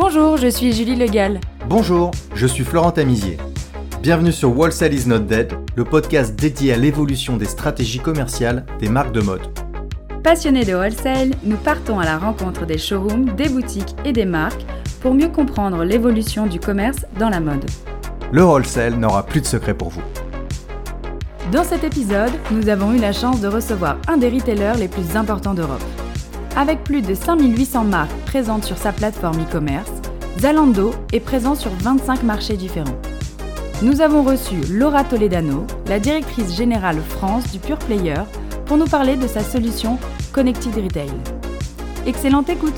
Bonjour, je suis Julie Legal. Bonjour, je suis Florent Tamizier. Bienvenue sur Wholesale is not dead, le podcast dédié à l'évolution des stratégies commerciales des marques de mode. Passionnés de wholesale, nous partons à la rencontre des showrooms, des boutiques et des marques pour mieux comprendre l'évolution du commerce dans la mode. Le wholesale n'aura plus de secret pour vous. Dans cet épisode, nous avons eu la chance de recevoir un des retailers les plus importants d'Europe. Avec plus de 5800 marques présentes sur sa plateforme e-commerce, Zalando est présent sur 25 marchés différents. Nous avons reçu Laura Toledano, la directrice générale France du Pure Player, pour nous parler de sa solution Connected Retail. Excellente écoute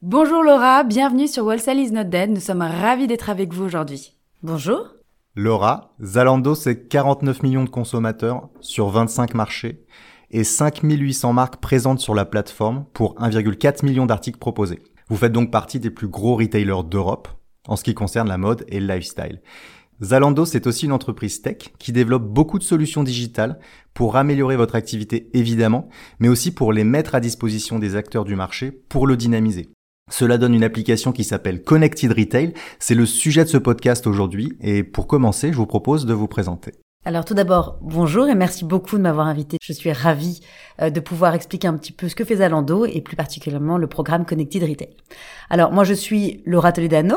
Bonjour Laura, bienvenue sur Wholesale is not dead, nous sommes ravis d'être avec vous aujourd'hui. Bonjour Laura, Zalando c'est 49 millions de consommateurs sur 25 marchés et 5800 marques présentes sur la plateforme pour 1,4 million d'articles proposés. Vous faites donc partie des plus gros retailers d'Europe en ce qui concerne la mode et le lifestyle. Zalando, c'est aussi une entreprise tech qui développe beaucoup de solutions digitales pour améliorer votre activité évidemment, mais aussi pour les mettre à disposition des acteurs du marché pour le dynamiser. Cela donne une application qui s'appelle Connected Retail. C'est le sujet de ce podcast aujourd'hui et pour commencer, je vous propose de vous présenter. Alors tout d'abord, bonjour et merci beaucoup de m'avoir invité. Je suis ravie euh, de pouvoir expliquer un petit peu ce que fait Zalando et plus particulièrement le programme Connected Retail. Alors moi je suis Laura Toledano,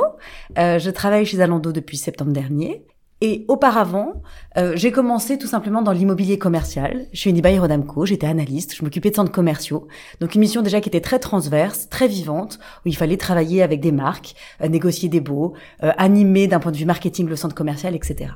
euh, je travaille chez Zalando depuis septembre dernier et auparavant, euh, j'ai commencé tout simplement dans l'immobilier commercial. Une eBay Rodamco, j'étais analyste, je m'occupais de centres commerciaux. Donc une mission déjà qui était très transverse, très vivante, où il fallait travailler avec des marques, euh, négocier des baux, euh, animer d'un point de vue marketing le centre commercial, etc.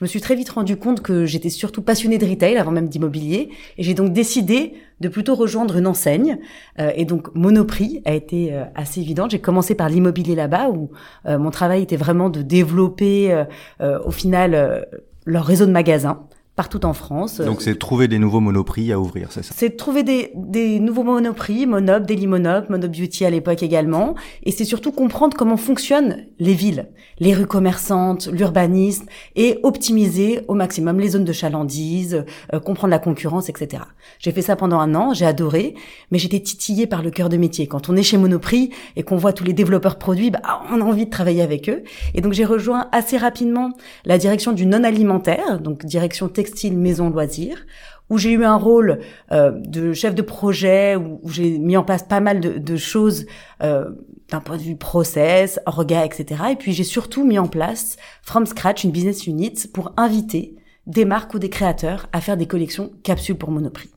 Je me suis très vite rendu compte que j'étais surtout passionnée de retail avant même d'immobilier, et j'ai donc décidé de plutôt rejoindre une enseigne. Euh, et donc Monoprix a été euh, assez évident. J'ai commencé par l'immobilier là-bas, où euh, mon travail était vraiment de développer au final leur réseau de magasins partout en France. Donc c'est trouver des nouveaux monoprix à ouvrir, c'est ça? C'est trouver des, des nouveaux monoprix, Monop, Daily Monop, Monobeauty à l'époque également. Et c'est surtout comprendre comment fonctionnent les villes, les rues commerçantes, l'urbanisme, et optimiser au maximum les zones de chalandise, euh, comprendre la concurrence, etc. J'ai fait ça pendant un an, j'ai adoré, mais j'étais titillée par le cœur de métier. Quand on est chez Monoprix et qu'on voit tous les développeurs produits, bah, on a envie de travailler avec eux. Et donc j'ai rejoint assez rapidement la direction du non-alimentaire, donc direction textile style maison loisir, où j'ai eu un rôle euh, de chef de projet, où, j'ai mis en place pas mal de, choses euh, d'un point de vue process, orga, etc. Et puis j'ai surtout mis en place, from scratch, une business unit pour inviter des marques ou des créateurs à faire des collections capsules pour Monoprix.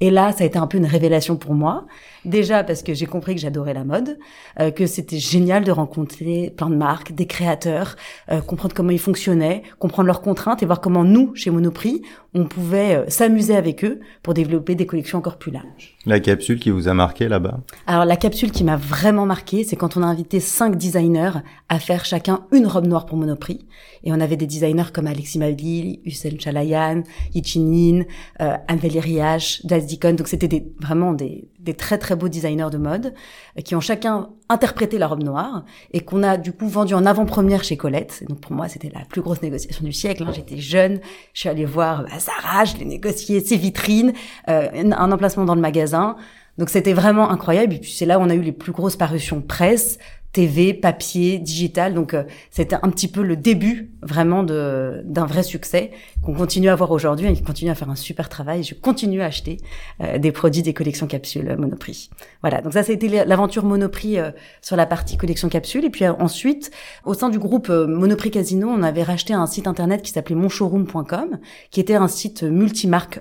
Et là, ça a été un peu une révélation pour moi. Déjà parce que j'ai compris que j'adorais la mode, euh, que c'était génial de rencontrer plein de marques, des créateurs, euh, comprendre comment ils fonctionnaient, comprendre leurs contraintes et voir comment nous, chez Monoprix, on pouvait euh, s'amuser avec eux pour développer des collections encore plus larges. La capsule qui vous a marqué là-bas? Alors la capsule qui m'a vraiment marqué, c'est quand on a invité cinq designers à faire chacun une robe noire pour Monoprix. Et on avait des designers comme Alexis Mabili, Hussein Chalayan, Yichinin, euh, Anne-Valérie H, Donc c'était vraiment des, des très très beaux designers de mode euh, qui ont chacun interprété la robe noire et qu'on a du coup vendu en avant-première chez Colette. donc pour moi, c'était la plus grosse négociation du siècle. Hein. J'étais jeune, je suis allée voir bah, Zara, je l'ai négocié, ses vitrines, euh, un emplacement dans le magasin. Donc c'était vraiment incroyable. Et puis c'est là où on a eu les plus grosses parutions presse, TV, papier, digital. Donc euh, c'était un petit peu le début vraiment de d'un vrai succès qu'on continue à voir aujourd'hui et qui continue à faire un super travail. Je continue à acheter euh, des produits des collections capsules Monoprix. Voilà, donc ça c'était l'aventure Monoprix euh, sur la partie collection capsule et puis ensuite au sein du groupe Monoprix Casino, on avait racheté un site internet qui s'appelait monshowroom.com qui était un site multimarque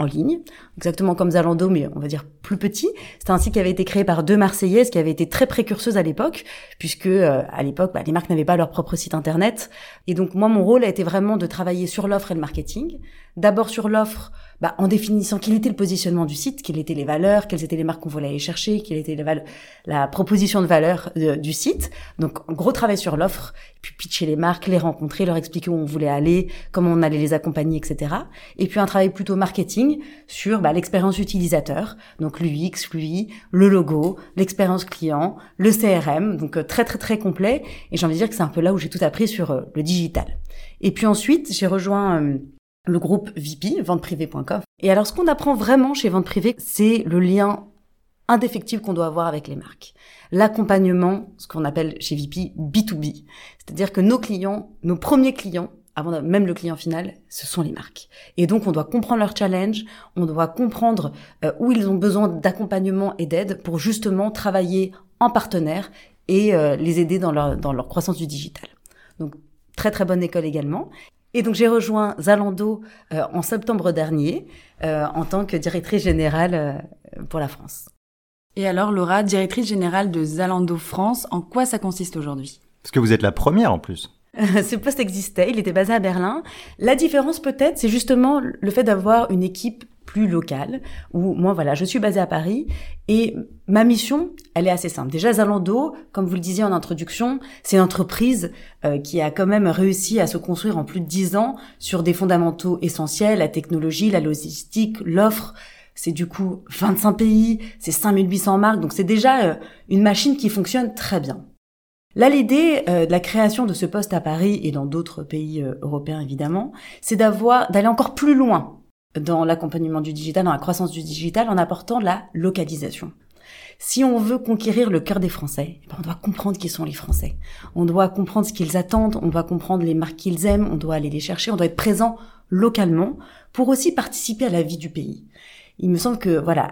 en ligne, exactement comme Zalando, mais on va dire plus petit. C'était un site qui avait été créé par deux Marseillaises qui avaient été très précurseuses à l'époque, puisque euh, à l'époque, bah, les marques n'avaient pas leur propre site internet. Et donc moi, mon rôle a été vraiment de travailler sur l'offre et le marketing. D'abord sur l'offre, bah, en définissant quel était le positionnement du site, quelles étaient les valeurs, quelles étaient les marques qu'on voulait aller chercher, quelle était la proposition de valeur euh, du site. Donc, gros travail sur l'offre, puis pitcher les marques, les rencontrer, leur expliquer où on voulait aller, comment on allait les accompagner, etc. Et puis un travail plutôt marketing sur bah, l'expérience utilisateur, donc l'UX, l'UI, le logo, l'expérience client, le CRM, donc euh, très très très complet. Et j'ai envie de dire que c'est un peu là où j'ai tout appris sur euh, le digital. Et puis ensuite, j'ai rejoint le groupe VP, venteprivée.com. Et alors, ce qu'on apprend vraiment chez Vente Privée, c'est le lien indéfectible qu'on doit avoir avec les marques. L'accompagnement, ce qu'on appelle chez VP B2B. C'est-à-dire que nos clients, nos premiers clients, avant même le client final, ce sont les marques. Et donc, on doit comprendre leur challenge, on doit comprendre euh, où ils ont besoin d'accompagnement et d'aide pour justement travailler en partenaire et euh, les aider dans leur, dans leur croissance du digital. Donc, très très bonne école également. Et donc j'ai rejoint Zalando euh, en septembre dernier euh, en tant que directrice générale euh, pour la France. Et alors Laura, directrice générale de Zalando France, en quoi ça consiste aujourd'hui? Parce que vous êtes la première en plus. Ce poste existait, il était basé à Berlin. La différence peut-être, c'est justement le fait d'avoir une équipe plus locale, où moi, voilà, je suis basée à Paris et ma mission, elle est assez simple. Déjà, Zalando, comme vous le disiez en introduction, c'est une entreprise euh, qui a quand même réussi à se construire en plus de dix ans sur des fondamentaux essentiels, la technologie, la logistique, l'offre. C'est du coup 25 pays, c'est 5800 marques, donc c'est déjà euh, une machine qui fonctionne très bien. Là, l'idée euh, de la création de ce poste à Paris et dans d'autres pays européens évidemment, c'est d'avoir d'aller encore plus loin dans l'accompagnement du digital, dans la croissance du digital, en apportant la localisation. Si on veut conquérir le cœur des Français, eh ben, on doit comprendre qui sont les Français. On doit comprendre ce qu'ils attendent, on doit comprendre les marques qu'ils aiment, on doit aller les chercher, on doit être présent localement pour aussi participer à la vie du pays il me semble que voilà,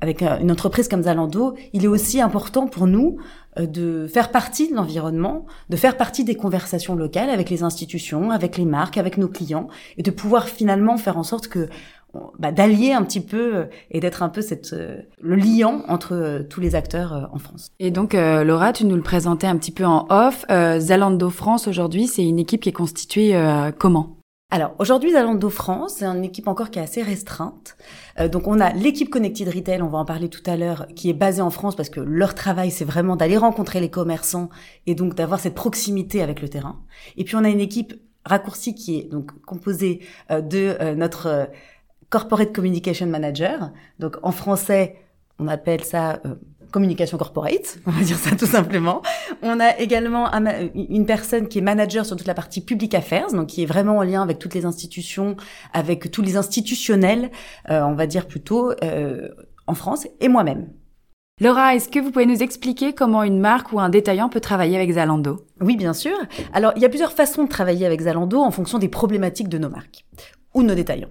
avec une entreprise comme Zalando, il est aussi important pour nous euh, de faire partie de l'environnement, de faire partie des conversations locales avec les institutions, avec les marques, avec nos clients, et de pouvoir finalement faire en sorte que bah, d'allier un petit peu euh, et d'être un peu cette euh, le liant entre tous les acteurs en France. Et donc Laura, tu nous le présentais un petit peu en off. Zalando France aujourd'hui, c'est une équipe qui est constituée comment? Alors aujourd'hui, Zalando France, c'est une équipe encore qui est assez restreinte. Euh, donc on a l'équipe Connected Retail, on va en parler tout à l'heure, qui est basée en France parce que leur travail, c'est vraiment d'aller rencontrer les commerçants et donc d'avoir cette proximité avec le terrain. Et puis on a une équipe raccourcie qui est donc composée euh, de euh, notre Corporate Communication Manager. Donc en français, on appelle ça communication corporate, on va dire ça tout simplement. On a également une personne qui est manager sur toute la partie public affairs, donc qui est vraiment en lien avec toutes les institutions, avec tous les institutionnels, euh, on va dire plutôt euh, en France, et moi-même. Laura, est-ce que vous pouvez nous expliquer comment une marque ou un détaillant peut travailler avec Zalando? Oui, bien sûr. Alors, il y a plusieurs façons de travailler avec Zalando en fonction des problématiques de nos marques ou de nos détaillants.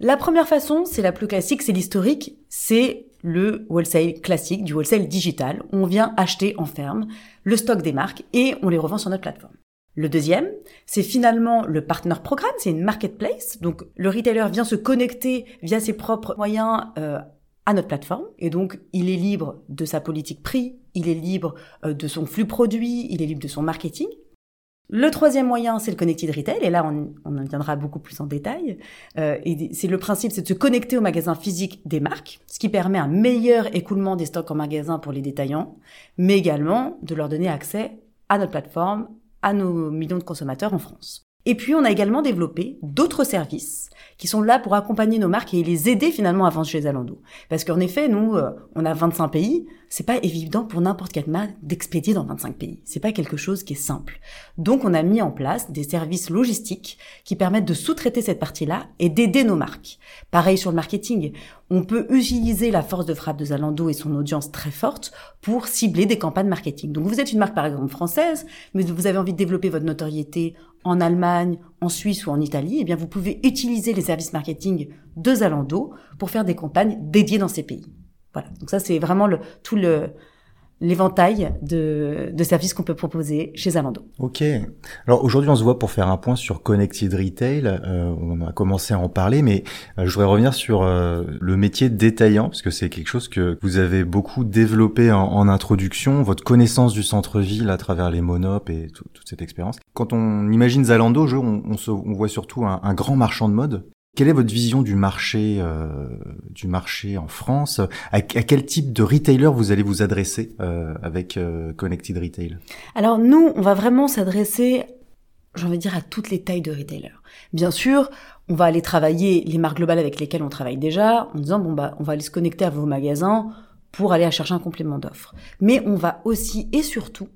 La première façon, c'est la plus classique, c'est l'historique, c'est le wholesale classique, du wholesale digital. On vient acheter en ferme le stock des marques et on les revend sur notre plateforme. Le deuxième, c'est finalement le partner programme, c'est une marketplace. Donc le retailer vient se connecter via ses propres moyens euh, à notre plateforme et donc il est libre de sa politique prix, il est libre euh, de son flux produit, il est libre de son marketing. Le troisième moyen, c'est le connected retail, et là, on, en viendra beaucoup plus en détail. Euh, c'est le principe, c'est de se connecter au magasin physique des marques, ce qui permet un meilleur écoulement des stocks en magasin pour les détaillants, mais également de leur donner accès à notre plateforme, à nos millions de consommateurs en France. Et puis, on a également développé d'autres services qui sont là pour accompagner nos marques et les aider finalement à vendre chez Zalando. Parce qu'en effet, nous, euh, on a 25 pays, c'est pas évident pour n'importe quelle marque d'expédier dans 25 pays. C'est pas quelque chose qui est simple. Donc, on a mis en place des services logistiques qui permettent de sous-traiter cette partie-là et d'aider nos marques. Pareil sur le marketing. On peut utiliser la force de frappe de Zalando et son audience très forte pour cibler des campagnes marketing. Donc, vous êtes une marque, par exemple, française, mais vous avez envie de développer votre notoriété en Allemagne, en Suisse ou en Italie, eh bien vous pouvez utiliser les services marketing de Zalando pour faire des campagnes dédiées dans ces pays. Voilà. Donc ça c'est vraiment le, tout le l'éventail de, de services qu'on peut proposer chez Zalando. Ok. Alors aujourd'hui, on se voit pour faire un point sur Connected Retail. Euh, on a commencé à en parler, mais euh, je voudrais revenir sur euh, le métier détaillant, parce que c'est quelque chose que vous avez beaucoup développé en, en introduction, votre connaissance du centre-ville à travers les monopes et toute cette expérience. Quand on imagine Zalando, on, on, se, on voit surtout un, un grand marchand de mode quelle est votre vision du marché, euh, du marché en France? À, quel type de retailer vous allez vous adresser euh, avec euh, Connected Retail? Alors nous, on va vraiment s'adresser, j'ai envie de dire, à toutes les tailles de retailers. Bien sûr, on va aller travailler les marques globales avec lesquelles on travaille déjà, en disant bon bah on va aller se connecter à vos magasins pour aller chercher un complément d'offres. Mais on va aussi et surtout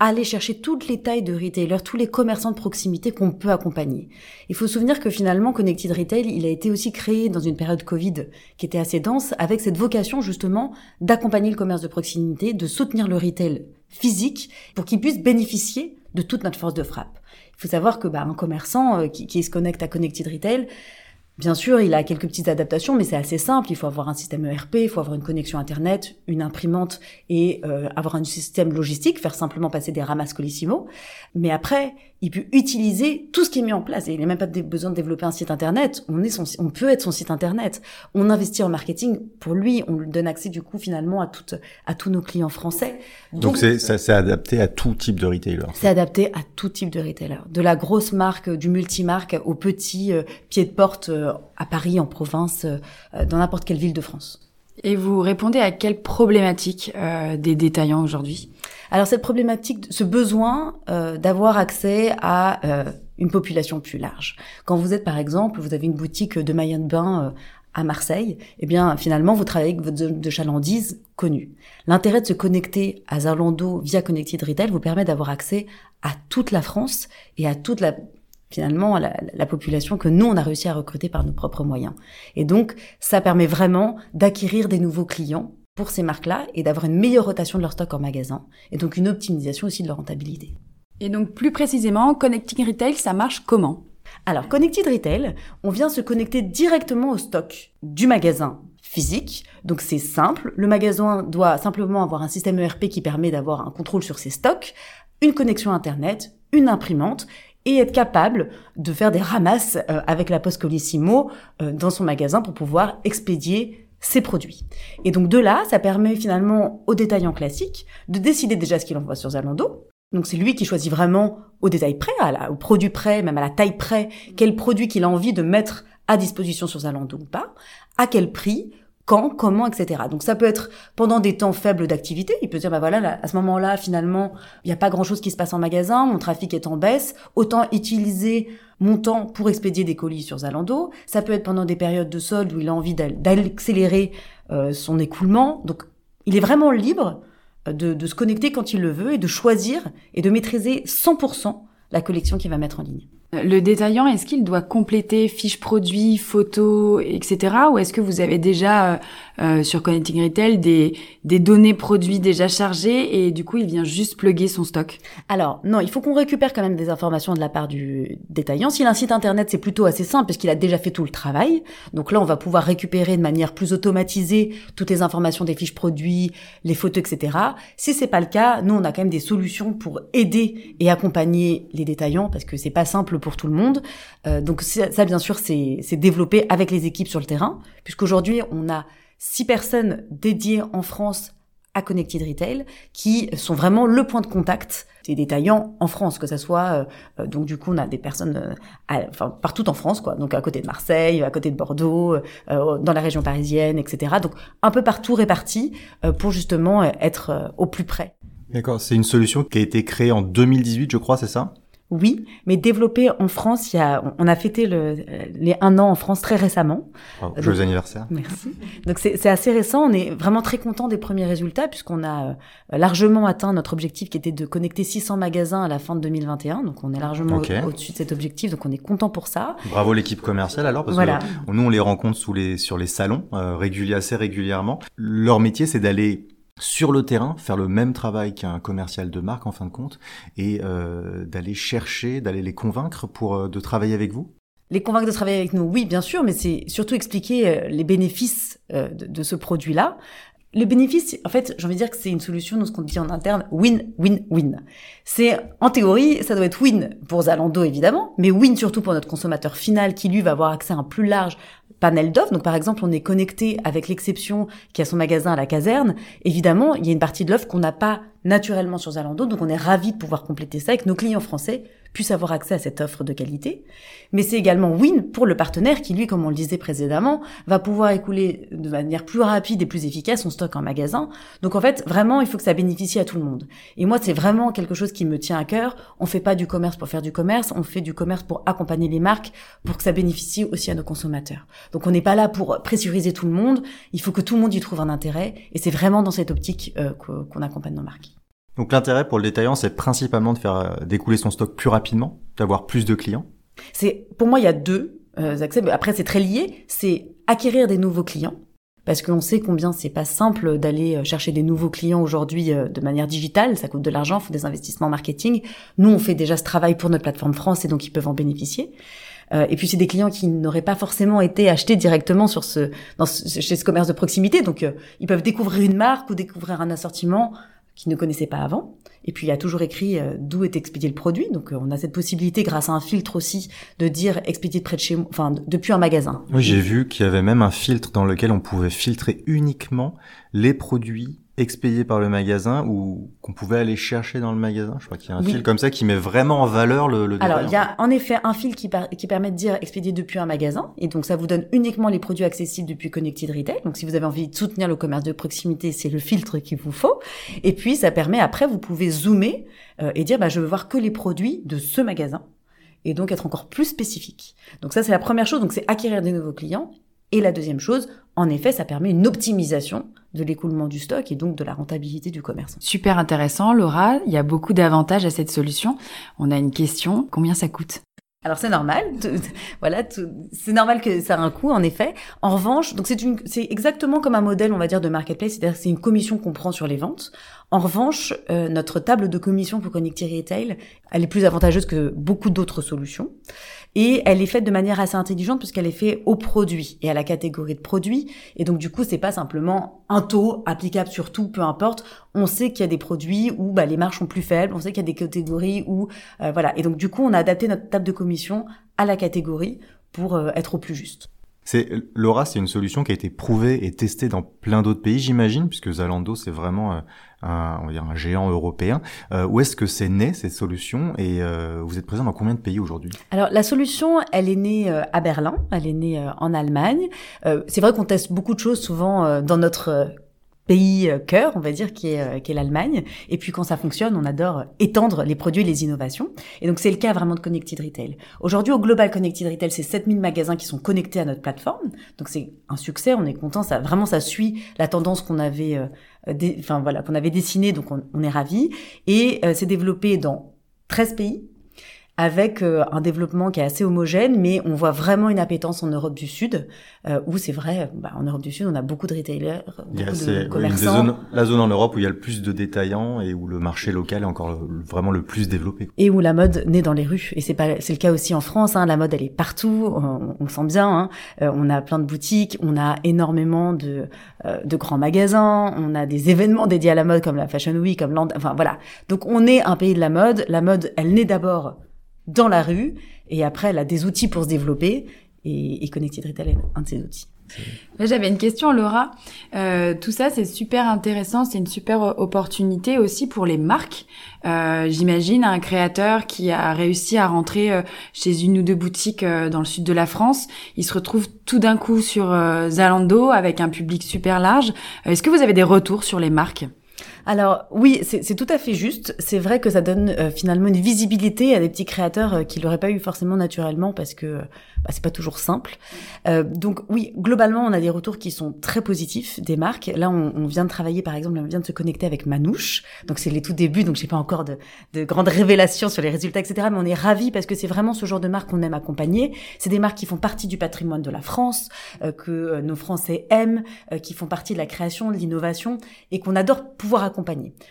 aller chercher toutes les tailles de retailers, tous les commerçants de proximité qu'on peut accompagner. Il faut se souvenir que finalement, Connected Retail, il a été aussi créé dans une période Covid qui était assez dense, avec cette vocation justement d'accompagner le commerce de proximité, de soutenir le retail physique pour qu'il puisse bénéficier de toute notre force de frappe. Il faut savoir que bah, un commerçant euh, qui, qui se connecte à Connected Retail, Bien sûr, il a quelques petites adaptations, mais c'est assez simple. Il faut avoir un système ERP, il faut avoir une connexion Internet, une imprimante et euh, avoir un système logistique, faire simplement passer des ramasses Colissimo. Mais après, il peut utiliser tout ce qui est mis en place. Et il n'a même pas besoin de développer un site internet. On est son, on peut être son site internet. On investit en marketing pour lui. On lui donne accès du coup finalement à toutes, à tous nos clients français. Donc c'est, c'est adapté à tout type de retailer. C'est adapté à tout type de retailer. De la grosse marque, du multimarque au petit euh, pied de porte euh, à Paris, en province, euh, dans n'importe quelle ville de France. Et vous répondez à quelle problématique des détaillants aujourd'hui? Alors cette problématique, ce besoin euh, d'avoir accès à euh, une population plus large. Quand vous êtes par exemple, vous avez une boutique de maillots de bain euh, à Marseille, eh bien finalement vous travaillez avec votre zone de chalandise connue. L'intérêt de se connecter à Zalando via Connected Retail vous permet d'avoir accès à toute la France et à toute la finalement la, la, population que nous on a réussi à recruter par nos propres moyens. Et donc ça permet vraiment d'acquérir des nouveaux clients pour ces marques-là et d'avoir une meilleure rotation de leur stock en magasin et donc une optimisation aussi de leur rentabilité. Et donc plus précisément, Connecting Retail, ça marche comment? Alors Connected Retail, on vient se connecter directement au stock du magasin physique. Donc c'est simple, le magasin doit simplement avoir un système ERP qui permet d'avoir un contrôle sur ses stocks, une connexion internet, une imprimante et être capable de faire des ramasses euh, avec la poste Colissimo euh, dans son magasin pour pouvoir expédier ses produits. Et donc de là, ça permet finalement au détaillant classique de décider déjà ce qu'il envoie sur Zalando. Donc c'est lui qui choisit vraiment au détail près, au produit près, même à la taille près, quel produit qu'il a envie de mettre à disposition sur Zalando ou pas, à quel prix, quand, comment, etc. Donc ça peut être pendant des temps faibles d'activité. Il peut dire, bah voilà, à ce moment-là, finalement, il n'y a pas grand-chose qui se passe en magasin, mon trafic est en baisse, autant utiliser mon temps pour expédier des colis sur Zalando. Ça peut être pendant des périodes de solde où il a envie d'accélérer euh, son écoulement. Donc il est vraiment libre euh, de, de se connecter quand il le veut et de choisir et de maîtriser 100% la collection qu'il va mettre en ligne. Le détaillant, est-ce qu'il doit compléter fiches produits, photos, etc. Ou est-ce que vous avez déjà euh, euh, sur Connecting Retail des, des données produits déjà chargées et du coup il vient juste plugger son stock? Alors non, il faut qu'on récupère quand même des informations de la part du détaillant. S'il a un site internet, c'est plutôt assez simple puisqu'il a déjà fait tout le travail. Donc là, on va pouvoir récupérer de manière plus automatisée toutes les informations des fiches produits, les photos, etc. Si c'est pas le cas, nous on a quand même des solutions pour aider et accompagner les détaillants parce que c'est pas simple pour tout le monde. Euh, donc ça, bien sûr, c'est développé avec les équipes sur le terrain, puisqu'aujourd'hui, on a six personnes dédiées en France à Connected Retail, qui sont vraiment le point de contact des détaillants en France, que ça soit euh, euh, donc du coup on a des personnes enfin partout en France quoi, donc à côté de Marseille, à côté de Bordeaux, dans la région parisienne, etc. Donc un peu partout répartis pour justement être au plus près. D'accord, c'est une solution qui a été créée en 2018, je crois, c'est ça? Oui, mais développé en France, il y a, on a fêté le, les un an en France très récemment. joyeux anniversaire. Merci. Donc c'est assez récent. On est vraiment très content des premiers résultats puisqu'on a euh, largement atteint notre objectif qui était de connecter 600 magasins à la fin de 2021. Donc on est largement au-dessus de cet objectif. Donc on est content pour ça. Bravo l'équipe commerciale alors parce que nous on les rencontre sous les sur les salons euh, réguliers assez régulièrement. Leur métier c'est d'aller sur le terrain, faire le même travail qu'un commercial de marque en fin de compte, et euh, d'aller chercher, d'aller les convaincre pour euh, de travailler avec vous? Les convaincre de travailler avec nous, oui, bien sûr, mais c'est surtout expliquer euh, les bénéfices de, de, ce produit-là. Le bénéfice, en fait, j'ai envie de dire que c'est une solution, nous, ce qu'on dit en interne, win-win-win. C'est, en théorie, ça doit être win pour Zalando, évidemment, mais win surtout pour notre consommateur final qui, lui, va avoir accès à un plus large panel d'offres. Donc par exemple, on est connecté avec l'exception qui a son magasin à la caserne. Évidemment, il y a une partie de l'offre qu'on n'a pas naturellement sur Zalando, donc on est ravi de pouvoir compléter ça avec nos clients français puissent avoir accès à cette offre de qualité. Mais c'est également win pour le partenaire qui, lui, comme on le disait précédemment, va pouvoir écouler de manière plus rapide et plus efficace son stock en magasin. Donc en fait, vraiment, il faut que ça bénéficie à tout le monde. Et moi, c'est vraiment quelque chose qui me tient à cœur. On fait pas du commerce pour faire du commerce, on fait du commerce pour accompagner les marques, pour que ça bénéficie aussi à nos consommateurs. Donc on n'est pas là pour pressuriser tout le monde, il faut que tout le monde y trouve un intérêt. Et c'est vraiment dans cette optique euh, qu'on accompagne nos marques. Donc l'intérêt pour le détaillant, c'est principalement de faire euh, découler son stock plus rapidement, d'avoir plus de clients. C'est pour moi il y a deux euh, accès. Après c'est très lié. C'est acquérir des nouveaux clients parce qu'on sait combien c'est pas simple d'aller euh, chercher des nouveaux clients aujourd'hui euh, de manière digitale, ça coûte de l'argent, faut des investissements marketing. Nous, on fait déjà ce travail pour notre plateforme France et donc ils peuvent en bénéficier. Euh, et puis c'est des clients qui n'auraient pas forcément été achetés directement sur ce, dans ce, chez ce commerce de proximité, donc ils peuvent découvrir une marque ou découvrir un assortiment qu'ils ne connaissaient pas avant. Et puis il a toujours écrit euh, d'où est expédié le produit. Donc euh, on a cette possibilité, grâce à un filtre aussi, de dire expédié de près de chez moi, enfin depuis un magasin. Oui, j'ai vu qu'il y avait même un filtre dans lequel on pouvait filtrer uniquement les produits expédié par le magasin ou qu'on pouvait aller chercher dans le magasin? Je crois qu'il y a un fil comme ça qui met vraiment en valeur le, le Alors, il y a en effet un fil qui, qui permet de dire expédié depuis un magasin. Et donc, ça vous donne uniquement les produits accessibles depuis Connected Retail. Donc, si vous avez envie de soutenir le commerce de proximité, c'est le filtre qu'il vous faut. Et puis, ça permet après, vous pouvez zoomer euh, et dire, bah, je veux voir que les produits de ce magasin et donc être encore plus spécifique. Donc ça, c'est la première chose. Donc c'est acquérir des nouveaux clients. Et la deuxième chose, en effet, ça permet une optimisation de l'écoulement du stock et donc de la rentabilité du commerce. Super intéressant, Laura. Il y a beaucoup d'avantages à cette solution. On a une question. Combien ça coûte? Alors c'est normal, voilà, c'est normal que ça a un coût en effet. En revanche, donc c'est une, c'est exactement comme un modèle, on va dire, de marketplace, c'est-à-dire c'est une commission qu'on prend sur les ventes. En revanche, euh, notre table de commission pour Connecter Retail, elle est plus avantageuse que beaucoup d'autres solutions. Et elle est faite de manière assez intelligente puisqu'elle est faite au produit et à la catégorie de produits. Et donc du coup, c'est pas simplement un taux applicable sur tout, peu importe. On sait qu'il y a des produits où bah, les marges sont plus faibles. On sait qu'il y a des catégories où euh, voilà. Et donc du coup, on a adapté notre table de commission à la catégorie pour euh, être au plus juste. C'est Laura, c'est une solution qui a été prouvée et testée dans plein d'autres pays, j'imagine, puisque Zalando c'est vraiment euh, un, géant européen. Euh, où est-ce que c'est né cette solution et euh, vous êtes présent dans combien de pays aujourd'hui? Alors la solution, elle est née à Berlin, elle est née en Allemagne. c'est vrai qu'on teste beaucoup de choses souvent dans notre pays euh, cœur, on va dire, qui est, euh, qui est l'Allemagne. Et puis quand ça fonctionne, on adore étendre les produits et les innovations. Et donc c'est le cas vraiment de Connected Retail. Aujourd'hui, au Global Connected Retail, c'est 7000 magasins qui sont connectés à notre plateforme. Donc c'est un succès, on est content. Ça vraiment, ça suit la tendance qu'on avait, euh, enfin voilà, qu'on avait dessinée. Donc on, on est ravis. Et c'est développé dans 13 pays avec euh, un développement qui est assez homogène, mais on voit vraiment une appétence en Europe du Sud, euh, où c'est vrai, bah, en Europe du Sud, on a beaucoup de retailers, beaucoup de commerçants. la zone en Europe où il y a le plus de détaillants et où le marché local est encore vraiment le plus développé. Et où la mode naît dans les rues. Et c'est pas, c'est le cas aussi en France. Hein, la mode, elle est partout. On, on le sent bien. Hein. Euh, on a plein de boutiques, on a énormément de euh, de grands magasins, on a des événements dédiés à la mode comme la Fashion Week, comme Land. Enfin voilà. Donc on est un pays de la mode. La mode, elle naît d'abord dans la rue, et après, elle a des outils pour se développer, et, et Connected Retail est un de ces outils. J'avais une question, Laura. Euh, tout ça, c'est super intéressant. C'est une super opportunité aussi pour les marques. Euh, J'imagine un créateur qui a réussi à rentrer euh, chez une ou deux boutiques euh, dans le sud de la France. Il se retrouve tout d'un coup sur euh, Zalando avec un public super large. Est-ce que vous avez des retours sur les marques? Alors oui, c'est tout à fait juste. C'est vrai que ça donne euh, finalement une visibilité à des petits créateurs euh, qui l'auraient pas eu forcément naturellement parce que bah, c'est pas toujours simple. Euh, donc oui, globalement, on a des retours qui sont très positifs des marques. Là, on, on vient de travailler, par exemple, on vient de se connecter avec Manouche. Donc c'est les tout débuts, donc j'ai pas encore de, de, grandes révélations sur les résultats, etc. Mais on est ravis parce que c'est vraiment ce genre de marque qu'on aime accompagner. C'est des marques qui font partie du patrimoine de la France, euh, que nos Français aiment, qui font partie de la création, de l'innovation et qu'on adore pouvoir accompagner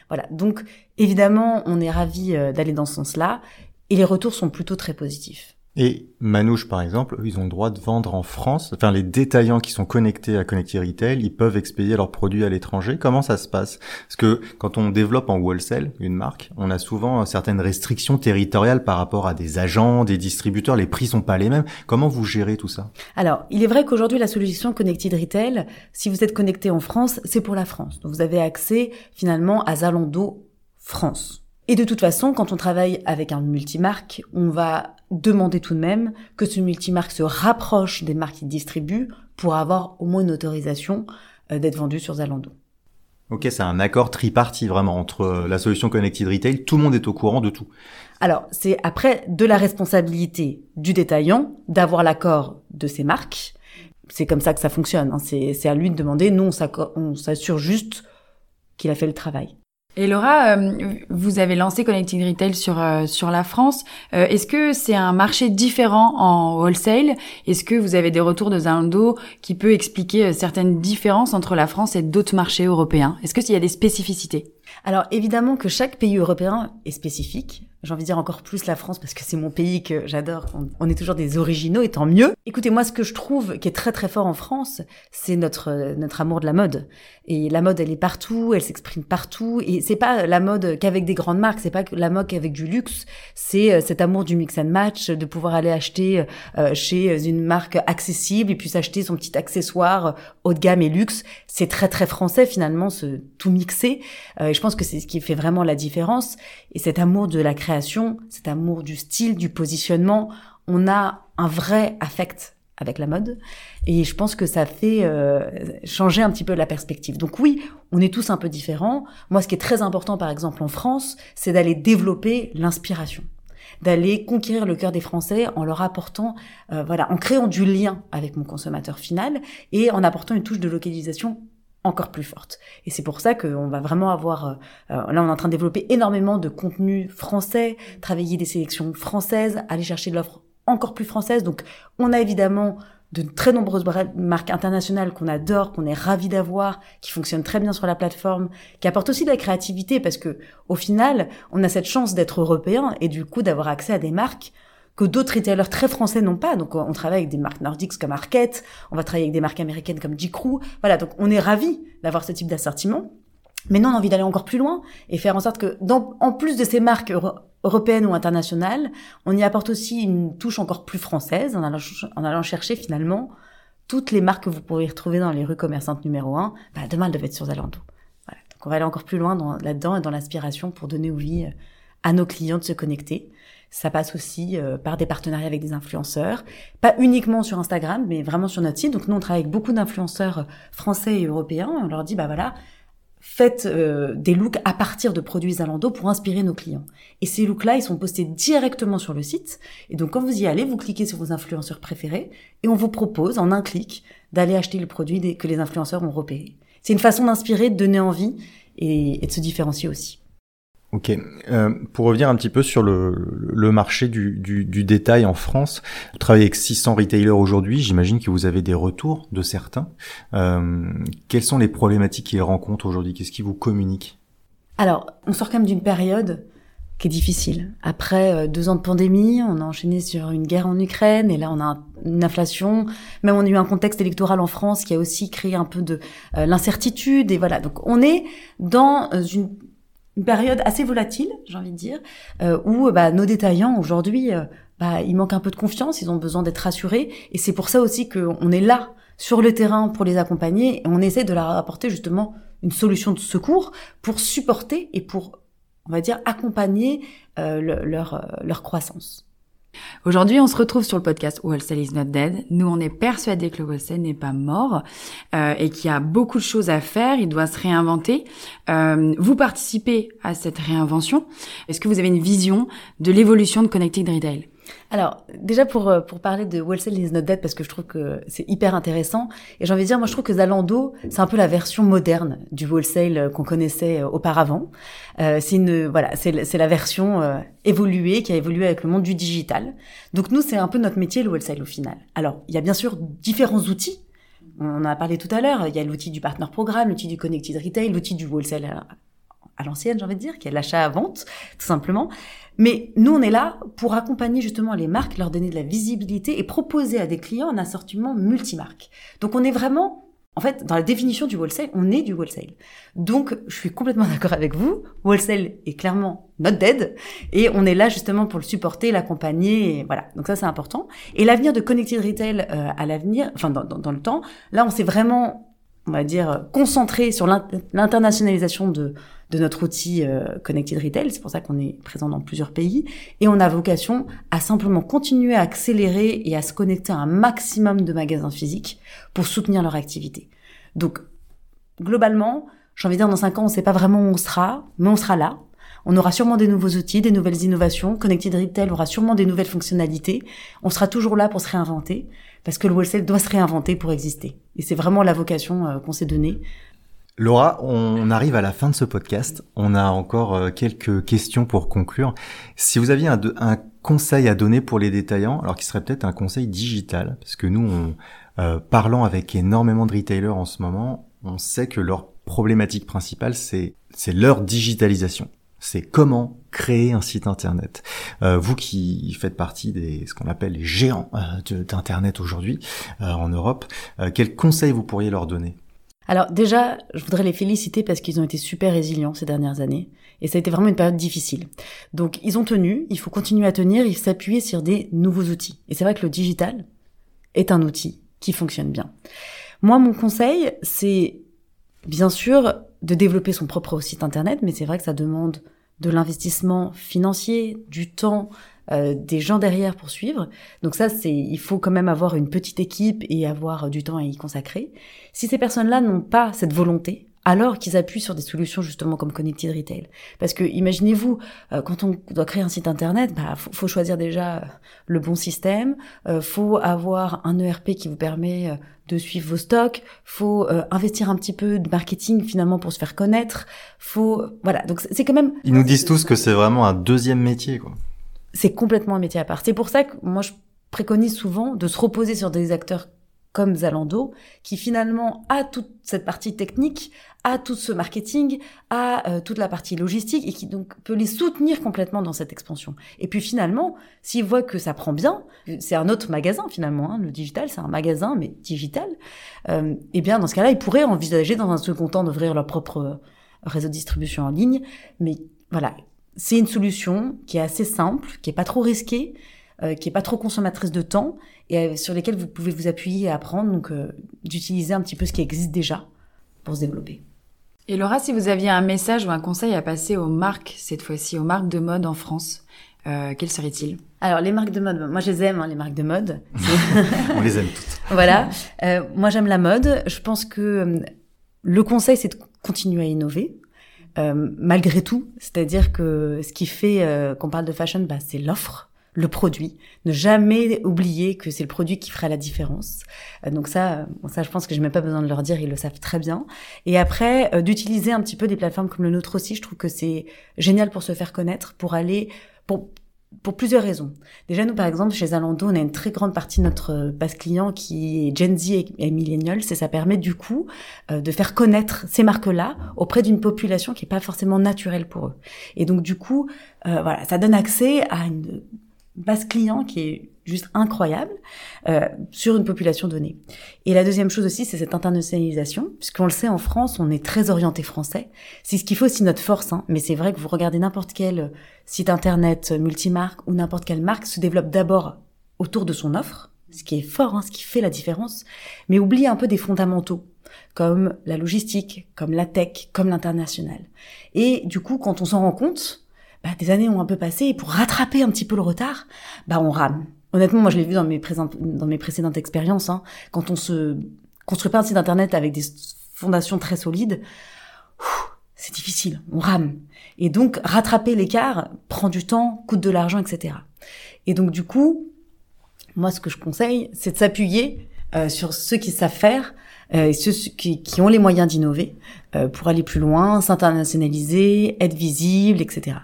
voilà. Donc, évidemment, on est ravi euh, d'aller dans ce sens-là et les retours sont plutôt très positifs. Et Manouche, par exemple, ils ont le droit de vendre en France. Enfin, les détaillants qui sont connectés à Connected Retail, ils peuvent expédier leurs produits à l'étranger. Comment ça se passe? Parce que quand on développe en wholesale une marque, on a souvent certaines restrictions territoriales par rapport à des agents, des distributeurs. Les prix sont pas les mêmes. Comment vous gérez tout ça? Alors, il est vrai qu'aujourd'hui, la solution Connected Retail, si vous êtes connecté en France, c'est pour la France. Donc, vous avez accès finalement à Zalando France. Et de toute façon, quand on travaille avec un multimarque, on va demander tout de même que ce multimarque se rapproche des marques qu'il distribue pour avoir au moins une autorisation euh, d'être vendu sur Zalando. Ok, c'est un accord tripartite vraiment entre euh, la solution Connected Retail, tout le monde est au courant de tout. Alors, c'est après de la responsabilité du détaillant d'avoir l'accord de ses marques. C'est comme ça que ça fonctionne. Hein. C'est à lui de demander. Nous, on s'assure juste qu'il a fait le travail. Et Laura, euh, vous avez lancé Connecting Retail sur euh, sur la France. Euh, est-ce que c'est un marché différent en wholesale? Est-ce que vous avez des retours de Zalando qui peut expliquer certaines différences entre la France et d'autres marchés européens? Est-ce qu'il y a des spécificités? Alors évidemment que chaque pays européen est spécifique j'ai envie de dire encore plus la France parce que c'est mon pays que j'adore. On, est toujours des originaux et tant mieux. Écoutez, moi, ce que je trouve qui est très très fort en France, c'est notre notre amour de la mode. Et la mode, elle est partout, elle s'exprime partout. Et c'est pas la mode qu'avec des grandes marques, c'est pas la mode qu'avec du luxe. C'est euh, cet amour du mix and match, de pouvoir aller acheter euh, chez une marque accessible et puis s'acheter son petit accessoire haut de gamme et luxe. C'est très très français finalement, ce tout mixé. Euh, et je pense que c'est ce qui fait vraiment la différence. Et cet amour de la création cet amour du style, du positionnement, on a un vrai affect avec la mode et je pense que ça fait euh, changer un petit peu la perspective. Donc oui, on est tous un peu différents. Moi, ce qui est très important, par exemple en France, c'est d'aller développer l'inspiration d'aller conquérir le cœur des Français en leur apportant, euh, voilà, en créant du lien avec mon consommateur final et en apportant une touche de localisation encore plus forte. Et c'est pour ça qu'on va vraiment avoir, euh, euh, là on est en train de développer énormément de contenu français, travailler des sélections françaises, aller chercher de l'offre encore plus française. Donc on a évidemment de très nombreuses marques internationales qu'on adore, qu'on est ravis d'avoir, qui fonctionnent très bien sur la plateforme, qui apportent aussi de la créativité parce que au final, on a cette chance d'être européen et du coup d'avoir accès à des marques que d'autres retailers très français n'ont pas. Donc on travaille avec des marques nordiques comme Arquette, on va travailler avec des marques américaines comme J.Crew. Voilà, donc on est ravis d'avoir ce type d'assortiment. Mais non, on a envie d'aller encore plus loin et faire en sorte que, en plus de ces marques européennes ou internationales, on y apporte aussi une touche encore plus française en allant, chercher finalement toutes les marques que vous pourriez retrouver dans les rues commerçantes numéro 1. Bah, demain, elles doivent être sur Zalando. Voilà. Donc on va aller encore plus loin là-dedans et dans l'aspiration pour donner envie à nos clients de se connecter. Ça passe aussi euh, par des partenariats avec des influenceurs, pas uniquement sur Instagram, mais vraiment sur notre site. Donc nous, on travaille avec beaucoup d'influenceurs français et européens. On leur dit, bah voilà, faites euh, des looks à partir de produits Zalando pour inspirer nos clients. Et ces looks-là, ils sont postés directement sur le site. Et donc quand vous y allez, vous cliquez sur vos influenceurs préférés et on vous propose en un clic d'aller acheter le produit que les influenceurs ont repéré. C'est une façon d'inspirer, de donner envie et de se différencier aussi. Ok. Euh, pour revenir un petit peu sur le, le marché du, du, du, détail en France, vous travaillez avec 600 retailers aujourd'hui. J'imagine que vous avez des retours de certains. Euh, quelles sont les problématiques qu'ils rencontrent aujourd'hui? Qu'est-ce qui vous communique? Alors, on sort quand même d'une période qui est difficile. Après euh, deux ans de pandémie, on a enchaîné sur une guerre en Ukraine et là on a une inflation. Même on a eu un contexte électoral en France qui a aussi créé un peu de euh, l'incertitude et voilà. Donc on est dans euh, une une période assez volatile, j'ai envie de dire, euh, où bah, nos détaillants aujourd'hui, euh, bah, ils manquent un peu de confiance, ils ont besoin d'être rassurés, et c'est pour ça aussi qu'on est là sur le terrain pour les accompagner, et on essaie de leur apporter justement une solution de secours pour supporter et pour, on va dire, accompagner euh, leur, euh, leur croissance. Aujourd'hui, on se retrouve sur le podcast Wholesale is not dead. Nous, on est persuadés que le wholesale n'est pas mort euh, et qu'il y a beaucoup de choses à faire. Il doit se réinventer. Euh, vous participez à cette réinvention. Est-ce que vous avez une vision de l'évolution de Connected Retail? Alors, déjà pour, euh, pour parler de Wholesale is not dead, parce que je trouve que c'est hyper intéressant, et j'ai envie de dire, moi je trouve que Zalando, c'est un peu la version moderne du wholesale euh, qu'on connaissait euh, auparavant. Euh, c'est une, voilà, c'est, c'est la version évoluée, qui a évolué avec le monde du digital. Donc nous, c'est un peu notre métier, le wholesale au final. Alors, il y a bien sûr différents outils. On en a parlé tout à l'heure. Il y a l'outil du partner programme, l'outil du connected retail, l'outil du wholesale à l'ancienne, j'ai envie de dire, qui est l'achat à vente, tout simplement. Mais nous, on est là pour accompagner justement les marques, leur donner de la visibilité et proposer à des clients un assortiment multimarque. Donc on est vraiment, en fait, dans la définition du wholesale, on est du wholesale. Donc je suis complètement d'accord avec vous, wholesale est clairement not dead et on est là justement pour le supporter, l'accompagner, voilà. Donc ça c'est important. Et l'avenir de Connected Retail euh, à l'avenir, enfin dans, dans le temps, là on s'est vraiment on va dire, concentré sur l'internationalisation de, de notre outil euh, Connected Retail. C'est pour ça qu'on est présent dans plusieurs pays. Et on a vocation à simplement continuer à accélérer et à se connecter à un maximum de magasins physiques pour soutenir leur activité. Donc, globalement, j'ai envie de dire, dans cinq ans, on ne sait pas vraiment où on sera, mais on sera là. On aura sûrement des nouveaux outils, des nouvelles innovations. Connected Retail aura sûrement des nouvelles fonctionnalités. On sera toujours là pour se réinventer parce que le wholesale doit se réinventer pour exister. Et c'est vraiment la vocation euh, qu'on s'est donnée. Laura, on arrive à la fin de ce podcast. On a encore euh, quelques questions pour conclure. Si vous aviez un, conseil à donner pour les détaillants, alors qui serait peut-être un conseil digital, parce que nous, euh, parlant avec énormément de retailers en ce moment, on sait que leur problématique principale, c'est leur digitalisation. C'est comment créer un site internet. Euh, vous qui faites partie des ce qu'on appelle les géants d'internet aujourd'hui en Europe, quels conseils vous pourriez leur donner? Alors déjà, je voudrais les féliciter parce qu'ils ont été super résilients ces dernières années. Et ça a été vraiment une période difficile. Donc ils ont tenu, il faut continuer à tenir, il s'appuyer sur des nouveaux outils. Et c'est vrai que le digital est un outil qui fonctionne bien. Moi, mon conseil, c'est bien sûr de développer son propre site internet, mais c'est vrai que ça demande de l'investissement financier, du temps, euh, des gens derrière pour suivre. Donc ça, c'est, il faut quand même avoir une petite équipe et avoir du temps à y consacrer. Si ces personnes-là n'ont pas cette volonté, alors qu'ils appuient sur des solutions justement comme Connected Retail. Parce que imaginez-vous, euh, quand on doit créer un site internet, bah faut, faut choisir déjà euh, le bon système, euh, faut avoir un ERP qui vous permet euh, de suivre vos stocks, faut investir un petit peu de marketing finalement pour se faire connaître, faut voilà donc c'est quand même. Ils nous disent tous que c'est vraiment un deuxième métier quoi. C'est complètement un métier à part. C'est pour ça que moi je préconise souvent de se reposer sur des acteurs comme Zalando, qui finalement a toute cette partie technique, a tout ce marketing, a euh, toute la partie logistique et qui donc peut les soutenir complètement dans cette expansion. Et puis finalement, s'ils voient que ça prend bien, c'est un autre magasin finalement, hein, le digital c'est un magasin mais digital, euh, et bien dans ce cas-là, ils pourraient envisager dans un second temps d'ouvrir leur propre euh, réseau de distribution en ligne. Mais voilà, c'est une solution qui est assez simple, qui est pas trop risquée, euh, qui est pas trop consommatrice de temps et euh, sur lesquelles vous pouvez vous appuyer et apprendre donc euh, d'utiliser un petit peu ce qui existe déjà pour se développer. Et Laura, si vous aviez un message ou un conseil à passer aux marques cette fois-ci, aux marques de mode en France, euh, quel serait-il Alors les marques de mode, moi je les aime, hein, les marques de mode. On les aime toutes. voilà, euh, moi j'aime la mode. Je pense que le conseil c'est de continuer à innover. Euh, malgré tout, c'est-à-dire que ce qui fait qu'on parle de fashion, bah, c'est l'offre le produit. Ne jamais oublier que c'est le produit qui fera la différence. Euh, donc ça, ça, je pense que je n'ai même pas besoin de leur dire, ils le savent très bien. Et après, euh, d'utiliser un petit peu des plateformes comme le nôtre aussi, je trouve que c'est génial pour se faire connaître, pour aller, pour pour plusieurs raisons. Déjà, nous, par exemple, chez Zalando, on a une très grande partie de notre base client qui est Gen Z et, et Millennials, et ça permet du coup euh, de faire connaître ces marques-là auprès d'une population qui est pas forcément naturelle pour eux. Et donc, du coup, euh, voilà, ça donne accès à une base client qui est juste incroyable euh, sur une population donnée. Et la deuxième chose aussi, c'est cette internationalisation, puisqu'on le sait, en France, on est très orienté français. C'est ce qui fait aussi notre force, hein. mais c'est vrai que vous regardez n'importe quel site internet multimarque ou n'importe quelle marque se développe d'abord autour de son offre, ce qui est fort, hein, ce qui fait la différence, mais oublie un peu des fondamentaux comme la logistique, comme la tech, comme l'international. Et du coup, quand on s'en rend compte, bah, des années ont un peu passé et pour rattraper un petit peu le retard, bah on rame. Honnêtement, moi je l'ai vu dans mes, précédentes expériences, hein, quand on se construit pas un site internet avec des fondations très solides, c'est difficile, on rame. Et donc rattraper l'écart prend du temps, coûte de l'argent, etc. Et donc du coup, moi ce que je conseille, c'est de s'appuyer euh, sur ceux qui savent faire euh, et ceux qui, qui, ont les moyens d'innover euh, pour aller plus loin, s'internationaliser, être visible, etc.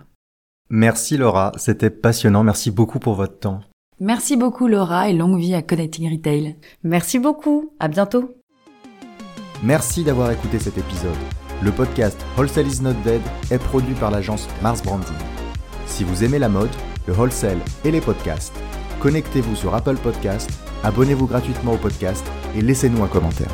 Merci Laura, c'était passionnant. Merci beaucoup pour votre temps. Merci beaucoup Laura et longue vie à Connecting Retail. Merci beaucoup, à bientôt. Merci d'avoir écouté cet épisode. Le podcast Wholesale is not dead est produit par l'agence Mars Branding. Si vous aimez la mode, le wholesale et les podcasts, connectez-vous sur Apple Podcast, abonnez-vous gratuitement au podcast et laissez-nous un commentaire.